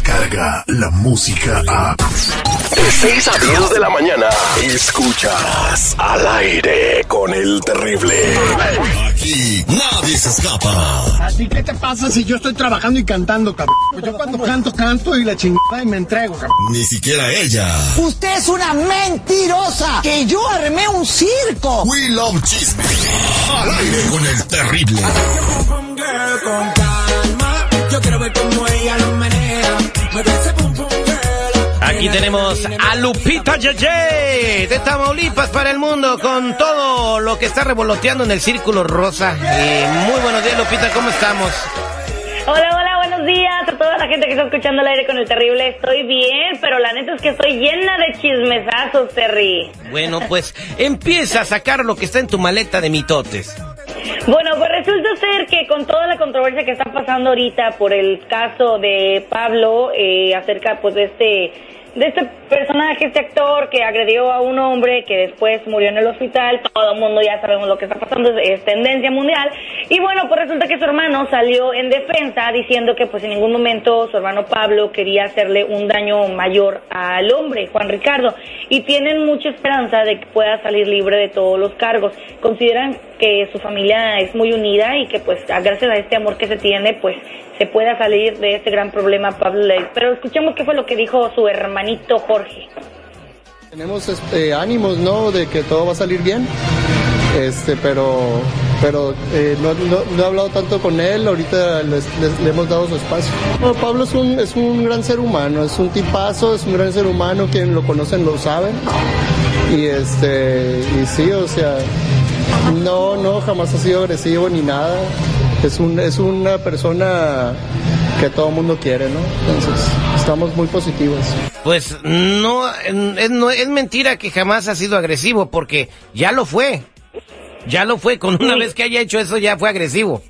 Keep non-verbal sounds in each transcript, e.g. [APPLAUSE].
Llega la música a... De 6 a 10 de la mañana, escuchas al aire con el terrible. Aquí nadie se escapa. ¿A ti qué te pasa si yo estoy trabajando y cantando, cabrón? Pues yo cuando canto, canto y la chingada y me entrego, cabrón. Ni siquiera ella. Usted es una mentirosa. Que yo armé un circo. We love chisme. Al aire con el terrible. con calma. Yo quiero ver cómo ella lo menea. Aquí tenemos a Lupita Yeye de Tamaulipas para el mundo con todo lo que está revoloteando en el círculo rosa. Eh, muy buenos días, Lupita, ¿cómo estamos? Hola, hola, buenos días a toda la gente que está escuchando el aire con el terrible. Estoy bien, pero la neta es que estoy llena de chismesazos, Terry. Bueno, pues empieza a sacar lo que está en tu maleta de mitotes. Bueno, pues resulta ser que con toda la controversia que está pasando ahorita por el caso de Pablo eh, acerca pues de este de este personaje, este actor que agredió a un hombre que después murió en el hospital, todo el mundo ya sabemos lo que está pasando, es, es tendencia mundial. Y bueno, pues resulta que su hermano salió en defensa diciendo que pues en ningún momento su hermano Pablo quería hacerle un daño mayor al hombre, Juan Ricardo. Y tienen mucha esperanza de que pueda salir libre de todos los cargos. Consideran que su familia es muy unida y que pues gracias a este amor que se tiene, pues se pueda salir de este gran problema Pablo Ley. Pero escuchemos qué fue lo que dijo su hermanito Jorge. Tenemos este, ánimos, ¿no? De que todo va a salir bien. Este, pero, pero eh, no, no- no he hablado tanto con él. Ahorita le hemos dado su espacio. No, Pablo es un, es un gran ser humano, es un tipazo, es un gran ser humano. Quien lo conocen lo saben. Y este, y sí, o sea, no, no, jamás ha sido agresivo ni nada. Es un, es una persona que todo el mundo quiere, ¿no? Entonces, estamos muy positivos. Pues no es, no, es mentira que jamás ha sido agresivo, porque ya lo fue. Ya lo fue, con una Sí. vez que haya hecho eso ya fue agresivo.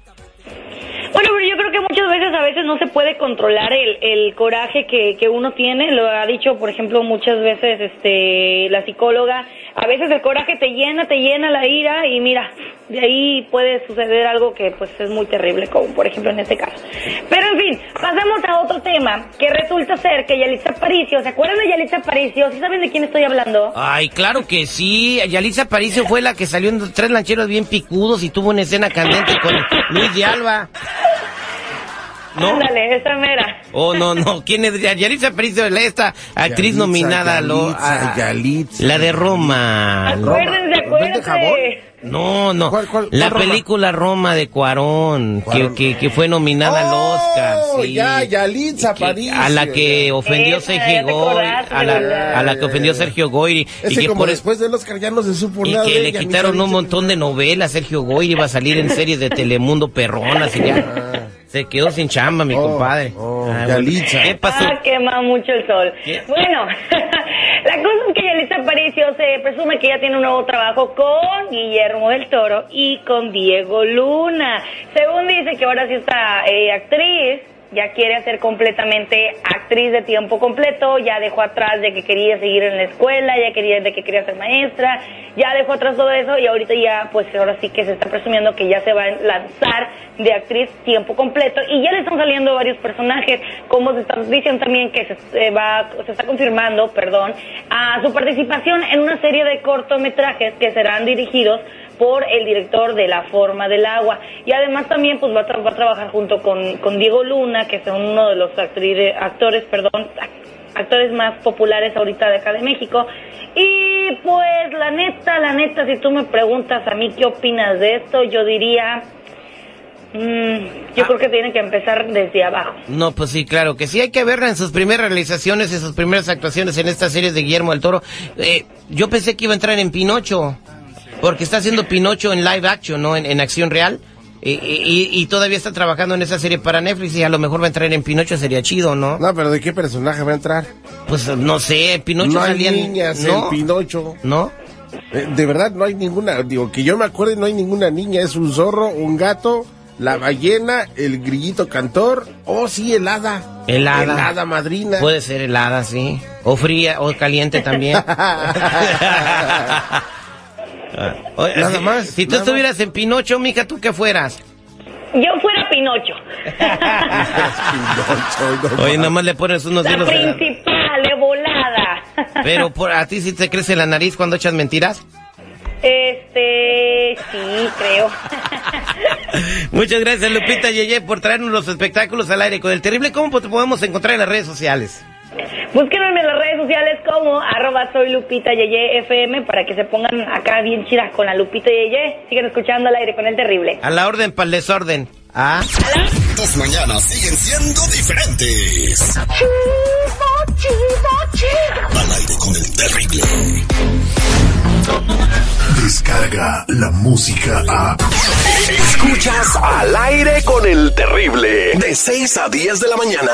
Bueno, pero yo creo que a veces no se puede controlar el, el coraje que, que uno tiene. Lo ha dicho, por ejemplo, muchas veces este la psicóloga. A veces el coraje te llena, te llena la ira y mira, de ahí puede suceder algo que pues es muy terrible, como por ejemplo en este caso. Pero en fin, pasemos a otro tema que resulta ser que Yalitza Aparicio, ¿se acuerdan de Yalitza Aparicio? ¿Sí saben de quién estoy hablando? Ay, claro que sí. Yalitza Aparicio fue la que salió en tres lancheros bien picudos y tuvo una escena candente con Luis de Alba. ¿No? Ándale, esa mera. Oh, no, no. ¿Quién es? Yalitza Aparicio, esta actriz Yalitza, nominada. Yalitza, a- Yalitza. La de Roma. Acuérdense, acuérdense. No, no. ¿Cuál- cuál- la cuál película Roma de Cuarón, que, que, que fue nominada al Oscar. Oh, sí. ya, Yalitza Que- Aparicio, A la que ofendió Esa, Sergio ya te Goy. acordaste, A la, a la que ofendió Sergio Goy. Y Ese que como por- después del Oscar ya no se supo y nada que de le ella, quitaron un montón de novelas. Sergio Goy iba a salir en series de Telemundo perronas y ya. Se quedó sin chamba, mi Oh, compadre. oh, Ah, bueno. Yalitza. ¿Qué pasó? Ah, quema mucho el sol. ¿Qué? Bueno, [LAUGHS] la cosa es que Yalitza Aparicio se presume que ya tiene un nuevo trabajo con Guillermo del Toro y con Diego Luna. Según dice que ahora sí está eh, actriz, ya quiere hacer completamente actriz de tiempo completo, ya dejó atrás de que quería seguir en la escuela, ya quería de que quería ser maestra, ya dejó atrás todo eso y ahorita ya, pues ahora sí que se está presumiendo que ya se va a lanzar de actriz tiempo completo y ya le están saliendo varios personajes, como se está diciendo también que se, eh, va, se está confirmando, perdón, a su participación en una serie de cortometrajes que serán dirigidos por el director de La Forma del Agua. Y además también pues va a, va a trabajar junto con, con Diego Luna, que es uno de los actri- actores, perdón, ac- actores más populares ahorita de acá de México. Y pues la neta, la neta, si tú me preguntas a mí qué opinas de esto, yo diría, mm, yo creo que tiene que empezar desde abajo. No, pues sí, claro que sí. Hay que verla en sus primeras realizaciones, en sus primeras actuaciones en esta serie de Guillermo del Toro. Eh, yo pensé que iba a entrar en Pinocho, porque está haciendo Pinocho en live action, ¿no? En, en acción real. Y, y- y todavía está trabajando en esa serie para Netflix y a lo mejor va a entrar en Pinocho, sería chido, ¿no? No, pero ¿de qué personaje va a entrar? Pues no sé, Pinocho no hay salía... niñas ¿no? en Pinocho. ¿No? Eh, De verdad, no hay ninguna, digo, que yo me acuerde, no hay ninguna niña, es un zorro, un gato, la ballena, el grillito cantor, o sí, el hada. El hada. El hada madrina. Puede ser helada, sí. O fría, o caliente también. [LAUGHS] Oye, Nada si- más, Si tú nada estuvieras en Pinocho, mija, ¿tú qué fueras? Yo fuera Pinocho. [LAUGHS] Oye, nomás le pones unos la- principal, de volada. Pero [LAUGHS] por, a ti sí te crece la nariz cuando echas mentiras. Este, sí, creo. [LAUGHS] Muchas gracias, Lupita Yeye, por traernos los espectáculos al aire con el terrible. ¿Cómo te podemos encontrar en las redes sociales? Búsquenme en las redes sociales como arroba soy Lupita Yeye FM para que se pongan acá bien chidas con la Lupita Yeye. Sigan escuchando al aire con el terrible. A la orden para el desorden. Ah. Tus mañanas siguen siendo diferentes. Al aire con el terrible. Descarga la música a. Escuchas al aire con el terrible. De 6 a 10 de la mañana.